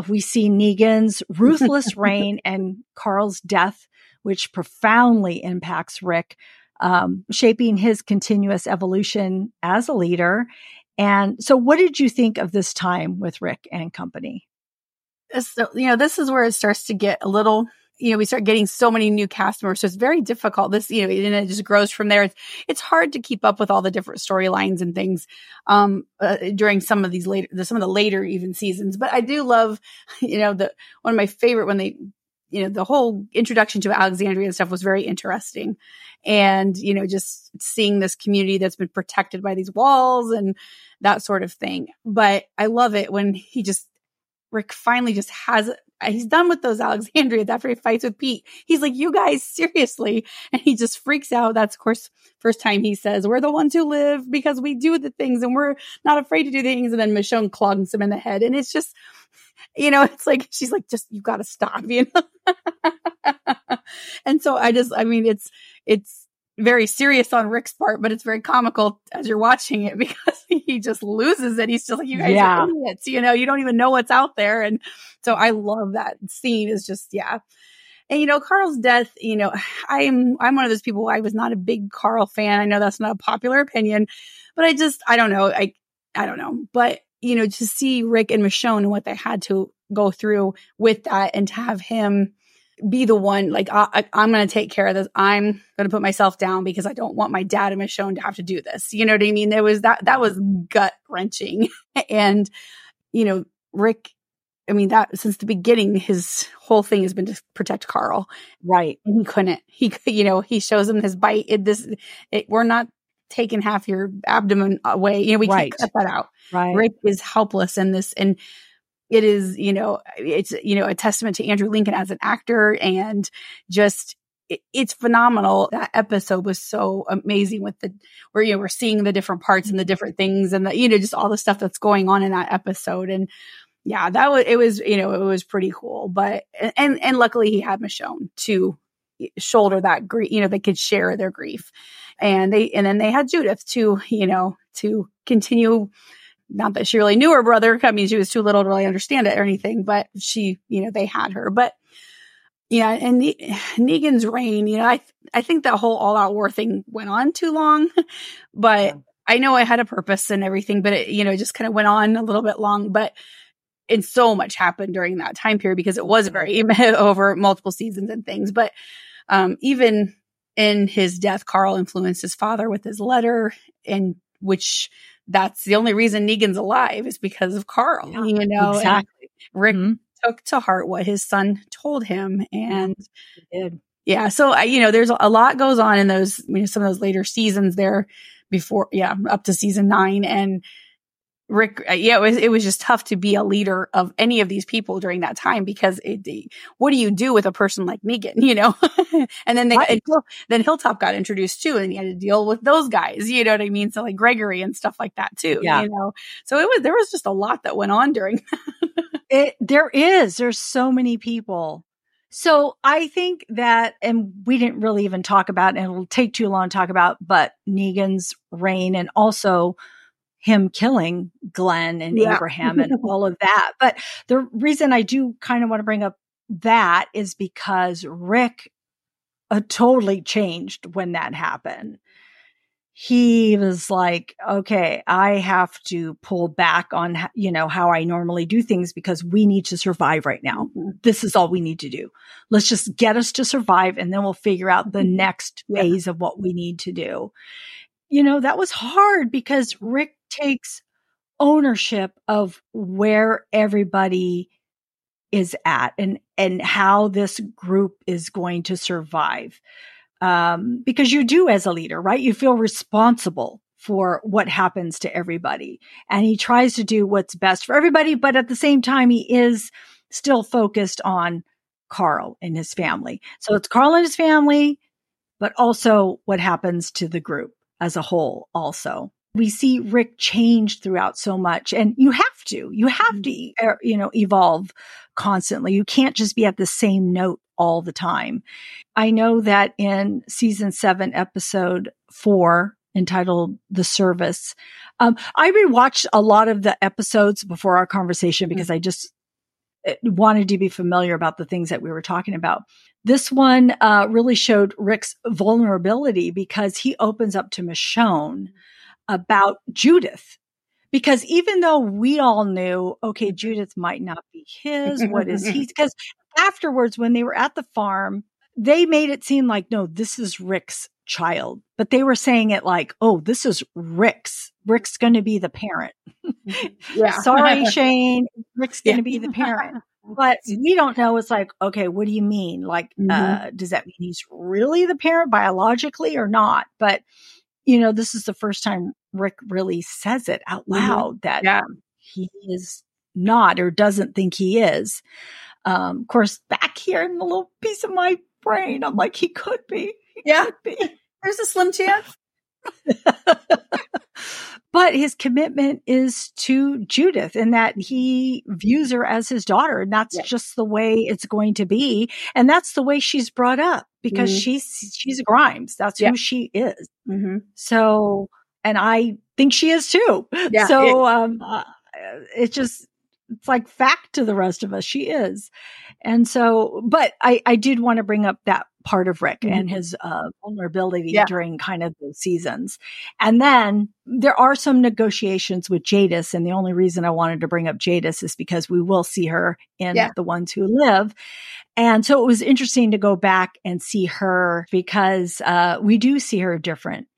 we see Negan's ruthless reign and Carl's death, which profoundly impacts Rick, um, shaping his continuous evolution as a leader. And so, what did you think of this time with Rick and company? So, you know, this is where it starts to get a little you know, we start getting so many new cast members. So it's very difficult. This, you know, and it just grows from there. It's, it's hard to keep up with all the different storylines and things, um, uh, during some of these later, some of the later even seasons. But I do love, you know, the, one of my favorite when they, you know, the whole introduction to Alexandria and stuff was very interesting. And, you know, just seeing this community that's been protected by these walls and that sort of thing. But I love it when he just, Rick finally just has he's done with those Alexandrians after he fights with Pete. He's like, you guys, seriously. And he just freaks out. That's, of course, first time he says, we're the ones who live because we do the things and we're not afraid to do things. And then Michonne clogs him in the head. And it's just, you know, it's like, she's like, just, you got to stop, you know? and so I just, I mean, it's, it's, very serious on Rick's part, but it's very comical as you're watching it because he just loses it. He's just like, you guys yeah. are idiots. You know, you don't even know what's out there. And so I love that scene is just, yeah. And you know, Carl's death, you know, I'm, I'm one of those people, I was not a big Carl fan. I know that's not a popular opinion, but I just, I don't know. I, I don't know. But, you know, to see Rick and Michonne and what they had to go through with that and to have him, be the one like I, am going to take care of this. I'm going to put myself down because I don't want my dad and Michonne to have to do this. You know what I mean? There was that that was gut wrenching, and you know Rick. I mean that since the beginning, his whole thing has been to protect Carl. Right, and he couldn't. He you know he shows him his bite. It, this it, we're not taking half your abdomen away. You know we right. can't cut that out. Right, Rick is helpless in this and it is, you know, it's, you know, a testament to Andrew Lincoln as an actor and just, it's phenomenal. That episode was so amazing with the, where, you know, we're seeing the different parts and the mm-hmm. different things and the, you know, just all the stuff that's going on in that episode. And yeah, that was, it was, you know, it was pretty cool. But, and, and luckily he had Michonne to shoulder that grief, you know, they could share their grief. And they, and then they had Judith to, you know, to continue not that she really knew her brother. I mean, she was too little to really understand it or anything, but she, you know, they had her. But yeah, and ne- Negan's reign, you know, I I think that whole all out war thing went on too long, but yeah. I know I had a purpose and everything, but it, you know, it just kind of went on a little bit long. But and so much happened during that time period because it was very over multiple seasons and things. But um, even in his death, Carl influenced his father with his letter, and which that's the only reason Negan's alive is because of Carl. Yeah, you know, exactly. Rick mm-hmm. took to heart what his son told him, and yeah. So I, you know, there's a lot goes on in those, you know, some of those later seasons there before, yeah, up to season nine, and Rick, uh, yeah, it was, it was just tough to be a leader of any of these people during that time because it, what do you do with a person like Negan, you know? and then they, right. then Hilltop got introduced too, and he had to deal with those guys, you know what I mean? So like Gregory and stuff like that too, yeah. you know? So it was, there was just a lot that went on during it. There is, there's so many people. So I think that, and we didn't really even talk about, and it'll take too long to talk about, but Negan's reign and also him killing Glenn and yeah. Abraham and all of that. But the reason I do kind of want to bring up that is because Rick uh, totally changed when that happened. He was like, okay, I have to pull back on, you know, how I normally do things because we need to survive right now. Mm-hmm. This is all we need to do. Let's just get us to survive and then we'll figure out the mm-hmm. next yeah. phase of what we need to do. You know, that was hard because Rick takes ownership of where everybody is at and and how this group is going to survive. Um, because you do as a leader right? You feel responsible for what happens to everybody. And he tries to do what's best for everybody but at the same time he is still focused on carl and his family. So it's carl and his family but also what happens to the group as a whole also we see Rick change throughout so much and you have to, you have to, mm-hmm. er, you know, evolve constantly. You can't just be at the same note all the time. I know that in season seven, episode four, entitled The Service, um, I rewatched a lot of the episodes before our conversation because I just eh, wanted to be familiar about the things that we were talking about. This one uh, really showed Rick's vulnerability because he opens up to Michonne about Judith. Because even though we all knew, okay, Judith might not be his, what is he? Because afterwards, when they were at the farm, they made it seem like, no, this is Rick's child, but they were saying it like, oh, this is Rick's. Rick's going to be the parent. Yeah. Sorry, Shane. Rick's going to yeah. be the parent. But we don't know. It's like, okay, what do you mean? Like, mm-hmm. uh, does that mean he's really the parent biologically or not? But, you know, this is the first time Rick really says it out mm-hmm. loud mm-hmm. that yeah. he is not or doesn't think he is. Um, of course, back here in the little piece of my brain, I'm like, he could be. He yeah. Could be. There's a slim chance. but his commitment is to Judith and that he views her as his daughter. And that's just the way it's going to be. And that's the way she's brought up because mm-hmm. she's, she's Grimes. That's who she is. Mm-hmm. So, and I think she is too. Yeah, so, it, um, uh, it just, it's like fact to the rest of us. She is. And so, but I, I did want to bring up that part of Rick mm-hmm. and his uh, vulnerability yeah. during kind of the seasons. And then there are some negotiations with Jadis. And the only reason I wanted to bring up Jadis is because we will see her in yeah. The Ones Who Live. And so it was interesting to go back and see her because uh, we do see her different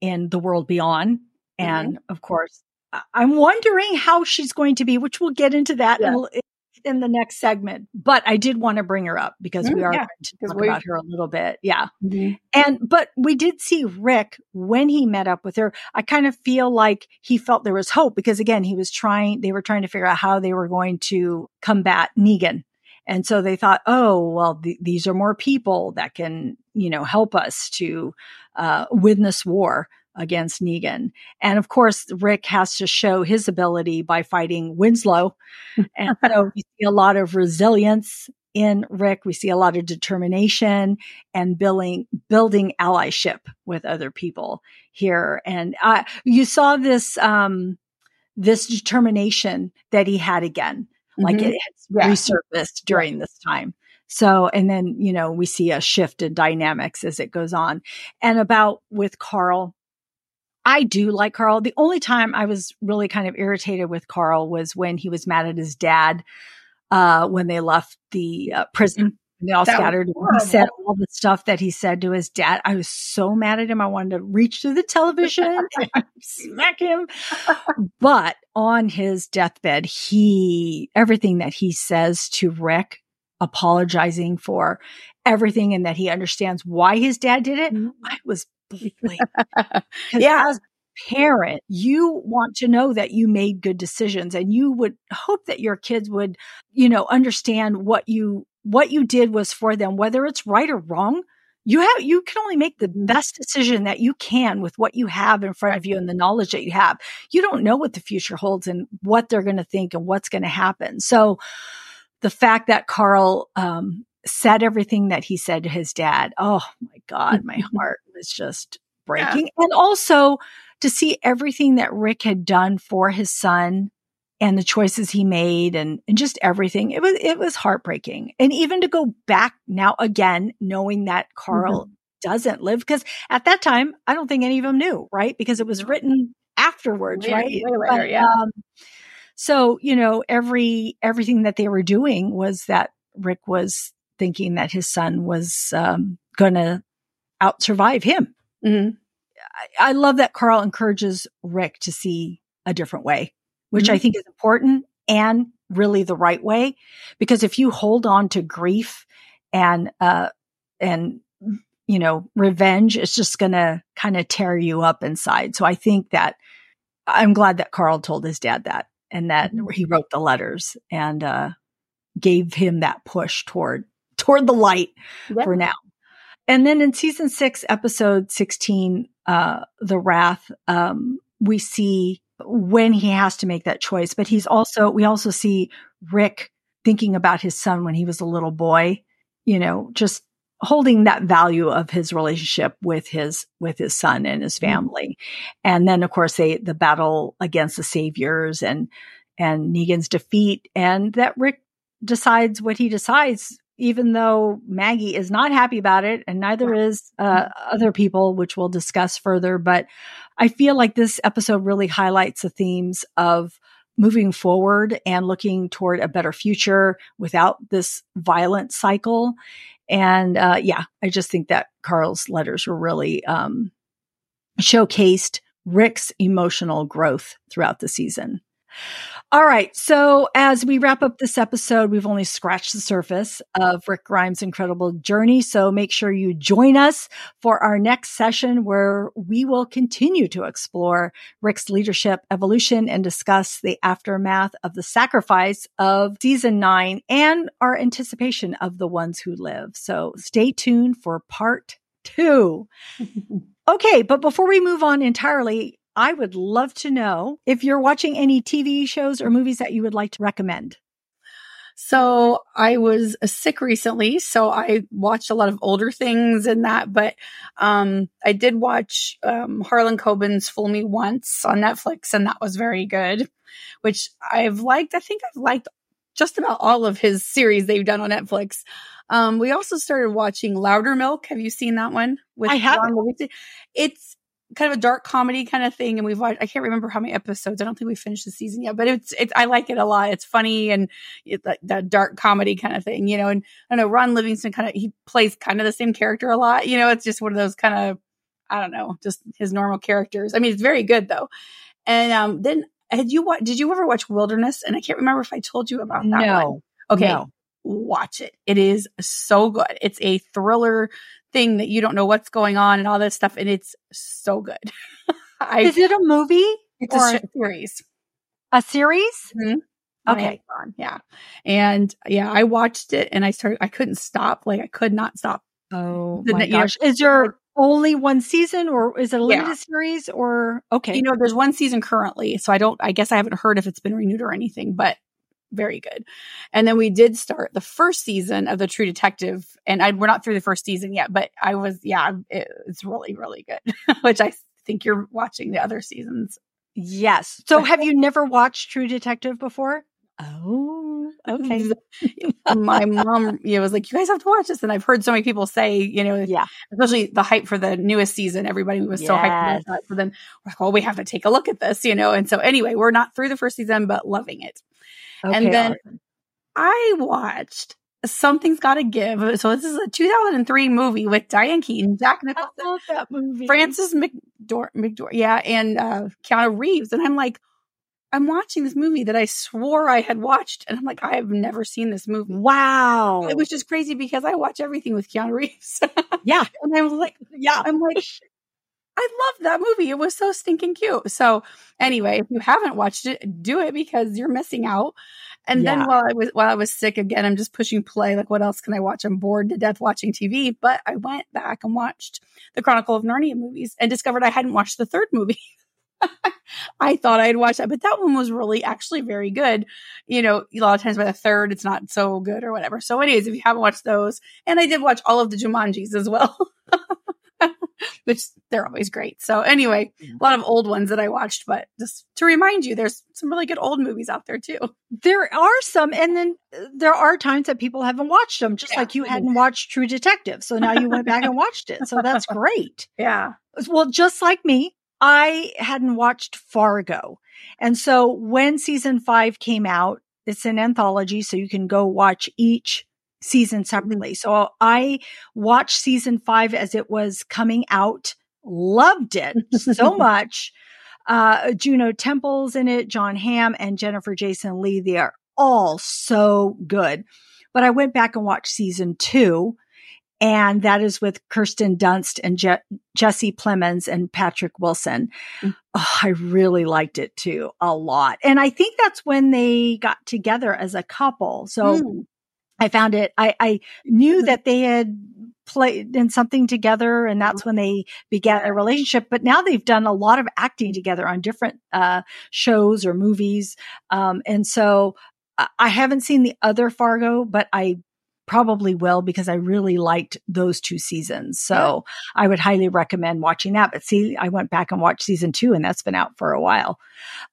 in The World Beyond. And mm-hmm. of course, I'm wondering how she's going to be, which we'll get into that yeah. in, in, the next segment. But I did want to bring her up because mm, we are yeah, going to talk about her a little bit. Yeah. Mm-hmm. And, but we did see Rick when he met up with her. I kind of feel like he felt there was hope because again, he was trying, they were trying to figure out how they were going to combat Negan. And so they thought, oh, well, th- these are more people that can, you know, help us to uh, win this war against Negan. And of course, Rick has to show his ability by fighting Winslow. and so we see a lot of resilience in Rick. We see a lot of determination and building, building allyship with other people here. And uh, you saw this, um, this determination that he had again, mm-hmm. like it has yeah. resurfaced during this time. So, and then, you know, we see a shift in dynamics as it goes on. And about with Carl, I do like Carl. The only time I was really kind of irritated with Carl was when he was mad at his dad uh, when they left the uh, prison. They all that scattered. He said all the stuff that he said to his dad. I was so mad at him. I wanted to reach through the television and smack him. But on his deathbed, he everything that he says to Rick, apologizing for everything, and that he understands why his dad did it. Mm-hmm. I was yeah. As parent, you want to know that you made good decisions and you would hope that your kids would, you know, understand what you, what you did was for them, whether it's right or wrong. You have, you can only make the mm-hmm. best decision that you can with what you have in front of you and the knowledge that you have. You don't know what the future holds and what they're going to think and what's going to happen. So the fact that Carl, um, said everything that he said to his dad. Oh my God, my heart was just breaking. Yeah. And also to see everything that Rick had done for his son and the choices he made and, and just everything. It was, it was heartbreaking. And even to go back now again, knowing that Carl mm-hmm. doesn't live, because at that time, I don't think any of them knew, right? Because it was written afterwards, later, right? Later, but, yeah. Um, so, you know, every, everything that they were doing was that Rick was thinking that his son was um, going to out survive him. Mm-hmm. I, I, love that Carl encourages Rick to see a different way, which mm-hmm. I think is important and really the right way. Because if you hold on to grief and, uh, and, you know, revenge, it's just going to kind of tear you up inside. So I think that I'm glad that Carl told his dad that and that mm-hmm. he wrote the letters and, uh, gave him that push toward toward the light yep. for now. And then in season six, episode 16, uh, The Wrath, um, we see when he has to make that choice, but he's also, we also see Rick thinking about his son when he was a little boy, you know, just holding that value of his relationship with his with his son and his mm-hmm. family and then of course they the battle against the saviors and and negan's defeat and that rick decides what he decides even though Maggie is not happy about it, and neither is uh, other people, which we'll discuss further. But I feel like this episode really highlights the themes of moving forward and looking toward a better future without this violent cycle. And uh, yeah, I just think that Carl's letters were really um, showcased Rick's emotional growth throughout the season. All right. So as we wrap up this episode, we've only scratched the surface of Rick Grimes' incredible journey. So make sure you join us for our next session where we will continue to explore Rick's leadership evolution and discuss the aftermath of the sacrifice of season nine and our anticipation of the ones who live. So stay tuned for part two. Okay, but before we move on entirely, I would love to know if you're watching any TV shows or movies that you would like to recommend. So I was sick recently, so I watched a lot of older things and that, but um, I did watch um, Harlan Coben's Fool Me Once on Netflix, and that was very good, which I've liked. I think I've liked just about all of his series they've done on Netflix. Um, we also started watching Loudermilk. Have you seen that one? With I have. It's kind of a dark comedy kind of thing. And we've watched, I can't remember how many episodes. I don't think we finished the season yet, but it's, it's, I like it a lot. It's funny and it's that, that dark comedy kind of thing, you know, and I know Ron Livingston kind of, he plays kind of the same character a lot, you know, it's just one of those kind of, I don't know, just his normal characters. I mean, it's very good though. And, um, then had you what, did you ever watch Wilderness? And I can't remember if I told you about that no, one. Okay. No. Watch it. It is so good. It's a thriller thing that you don't know what's going on and all this stuff. And it's so good. I, Is it a movie? It's or a series. A series? Mm-hmm. Okay. Yeah. And yeah, I watched it and I started, I couldn't stop. Like I could not stop. Oh the, my gosh. Know, is there only one season or is it a limited yeah. series or okay? You know, there's one season currently. So I don't, I guess I haven't heard if it's been renewed or anything, but very good. And then we did start the first season of the True Detective, and I, we're not through the first season yet, but I was, yeah, it, it's really, really good. Which I think you're watching the other seasons. Yes. So, have you never watched True Detective before? Oh, okay. My mom, you know, was like, "You guys have to watch this," and I've heard so many people say, you know, yeah, especially the hype for the newest season. Everybody was yes. so hyped for them. We're like, "Well, we have to take a look at this," you know. And so, anyway, we're not through the first season, but loving it. Okay, and then awesome. I watched Something's Gotta Give. So this is a 2003 movie with Diane Keaton, Jack Nicholson, I love that movie. Frances McDor- McDor- yeah, and uh, Keanu Reeves. And I'm like, I'm watching this movie that I swore I had watched, and I'm like, I have never seen this movie. Wow, it was just crazy because I watch everything with Keanu Reeves. yeah, and I was like, yeah, I'm like, I love that movie. It was so stinking cute. So anyway, if you haven't watched it, do it because you're missing out. And yeah. then while I was while I was sick again, I'm just pushing play. Like, what else can I watch? I'm bored to death watching TV. But I went back and watched the Chronicle of Narnia movies and discovered I hadn't watched the third movie. I thought I'd watch that, but that one was really actually very good. You know, a lot of times by the third, it's not so good or whatever. So, anyways, if you haven't watched those, and I did watch all of the Jumanjis as well. which they're always great. So anyway, a lot of old ones that I watched, but just to remind you, there's some really good old movies out there too. There are some, and then there are times that people haven't watched them, just yeah. like you hadn't watched True Detective. So now you went back and watched it. So that's great. Yeah. Well, just like me, I hadn't watched Fargo. And so when season five came out, it's an anthology, so you can go watch each season mm-hmm. separately. So I watched season five as it was coming out, loved it so much. Uh, Juno Temple's in it, Jon Hamm and Jennifer Jason Leigh. They are all so good. But I went back and watched season two, and that is with Kirsten Dunst and Je- Jesse Plemons and Patrick Wilson. Mm. Oh, I really liked it too, a lot. And I think that's when they got together as a couple. So mm. I found it, I, I knew mm-hmm. that they had played in something together and that's when they began a relationship. But now they've done a lot of acting together on different, uh, shows or movies. Um, and so I haven't seen the other Fargo, but I probably will because I really liked those two seasons. So yeah. I would highly recommend watching that. But see, I went back and watched season two and that's been out for a while.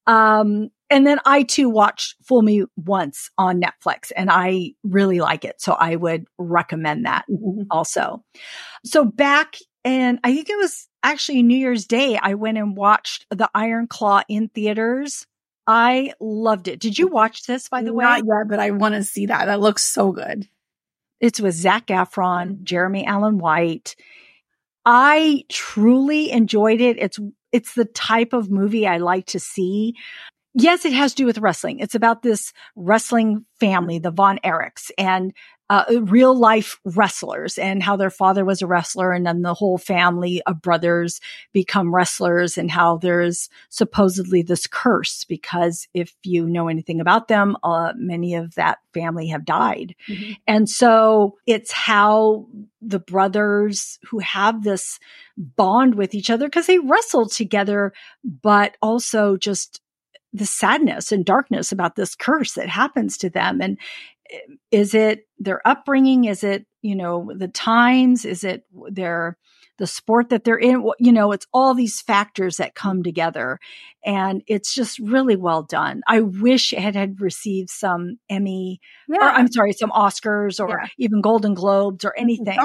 Um, and then I too watched Fool Me Once on Netflix and I really like it. So I would recommend that mm-hmm. also. So back and I think it was actually New Year's Day, I went and watched The Iron Claw in theaters. I loved it. Did you watch this, by the way? Not yet, but I want to see that. That looks so good. It's with Zac Efron, Jeremy Allen White. I truly enjoyed it. It's it's the type of movie I like to see. Yes, it has to do with wrestling. It's about this wrestling family, the Von Erichs, and uh, real life wrestlers and how their father was a wrestler and then the whole family of brothers become wrestlers and how there's supposedly this curse because if you know anything about them, uh, many of that family have died. Mm-hmm. And so it's how the brothers who have this bond with each other because they wrestle together, but also just the sadness and darkness about this curse that happens to them. And is it their upbringing? Is it, you know, the times? Is it their, the sport that they're in? You know, it's all these factors that come together and it's just really well done. I wish it had received some Emmy, yeah. or I'm sorry, some Oscars or yeah. even Golden Globes or anything.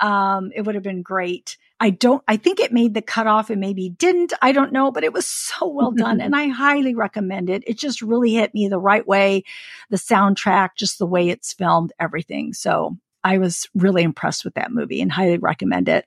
Um, it would have been great. I don't, I think it made the cutoff and maybe didn't. I don't know, but it was so well done and I highly recommend it. It just really hit me the right way. The soundtrack, just the way it's filmed, everything. So I was really impressed with that movie and highly recommend it.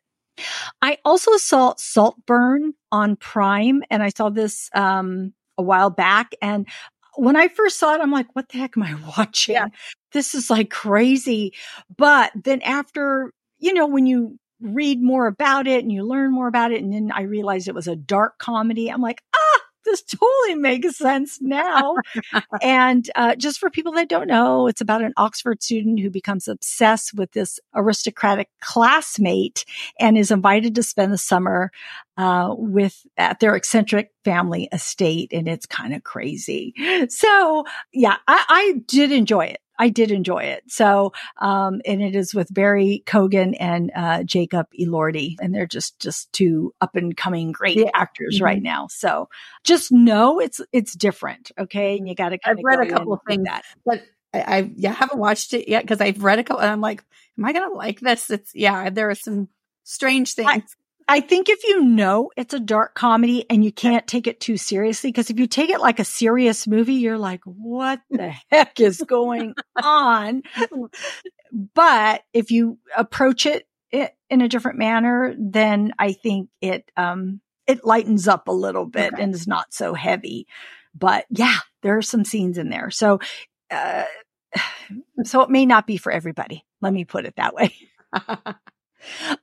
I also saw Saltburn on Prime and I saw this, um, a while back and when I first saw it, I'm like, what the heck am I watching? Yeah. This is like crazy. But then after, you know, when you read more about it and you learn more about it. And then I realized it was a dark comedy. I'm like, ah, this totally makes sense now. and uh, just for people that don't know, it's about an Oxford student who becomes obsessed with this aristocratic classmate and is invited to spend the summer uh, with at their eccentric family estate, and it's kind of crazy. So, yeah, I, I did enjoy it. I did enjoy it. So, um, and it is with Barry Keoghan and uh, Jacob Elordi, and they're just just two up and coming great yeah. actors mm-hmm. right now. So, just know it's it's different, okay? And you got to. I've read a couple of things that, but I, I yeah, haven't watched it yet because I've read a couple, and I'm like, am I going to like this? It's yeah, there are some strange things. I, I think if you know it's a dark comedy and you can't take it too seriously, because if you take it like a serious movie, you're like, what the heck is going on? But if you approach it in a different manner, then I think it, um, it lightens up a little bit okay. and is not so heavy. But yeah, there are some scenes in there. So, uh, so it may not be for everybody. Let me put it that way.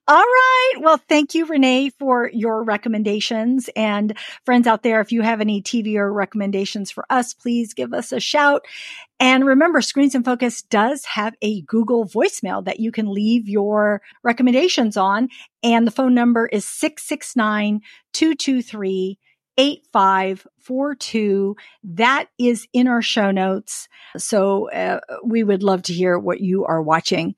All right. Well, thank you, Renee, for your recommendations. And friends out there, if you have any TV or recommendations for us, please give us a shout. And remember, Screens in Focus does have a Google voicemail that you can leave your recommendations on. And the phone number is 669 223 8542. That is in our show notes. So uh, we would love to hear what you are watching.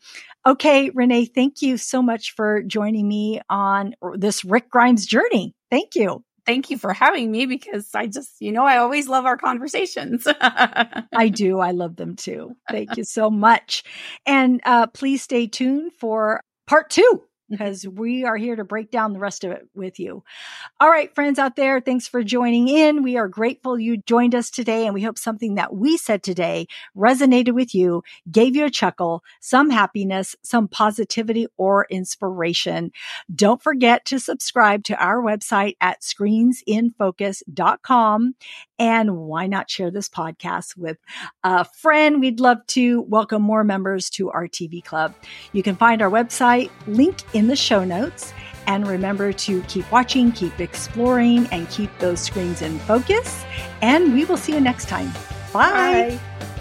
Okay, Renee, thank you so much for joining me on this Rick Grimes journey. Thank you. Thank you for having me because I just, you know, I always love our conversations. I do. I love them too. Thank you so much. And uh, please stay tuned for part two Mm-hmm. because we are here to break down the rest of it with you. All right, friends out there, thanks for joining in. We are grateful you joined us today and we hope something that we said today resonated with you, gave you a chuckle, some happiness, some positivity or inspiration. Don't forget to subscribe to our website at screensinfocus.com and why not share this podcast with a friend? We'd love to welcome more members to our TV club. You can find our website link in the show notes. And remember to keep watching, keep exploring, and keep those screens in focus. And we will see you next time. Bye. Bye.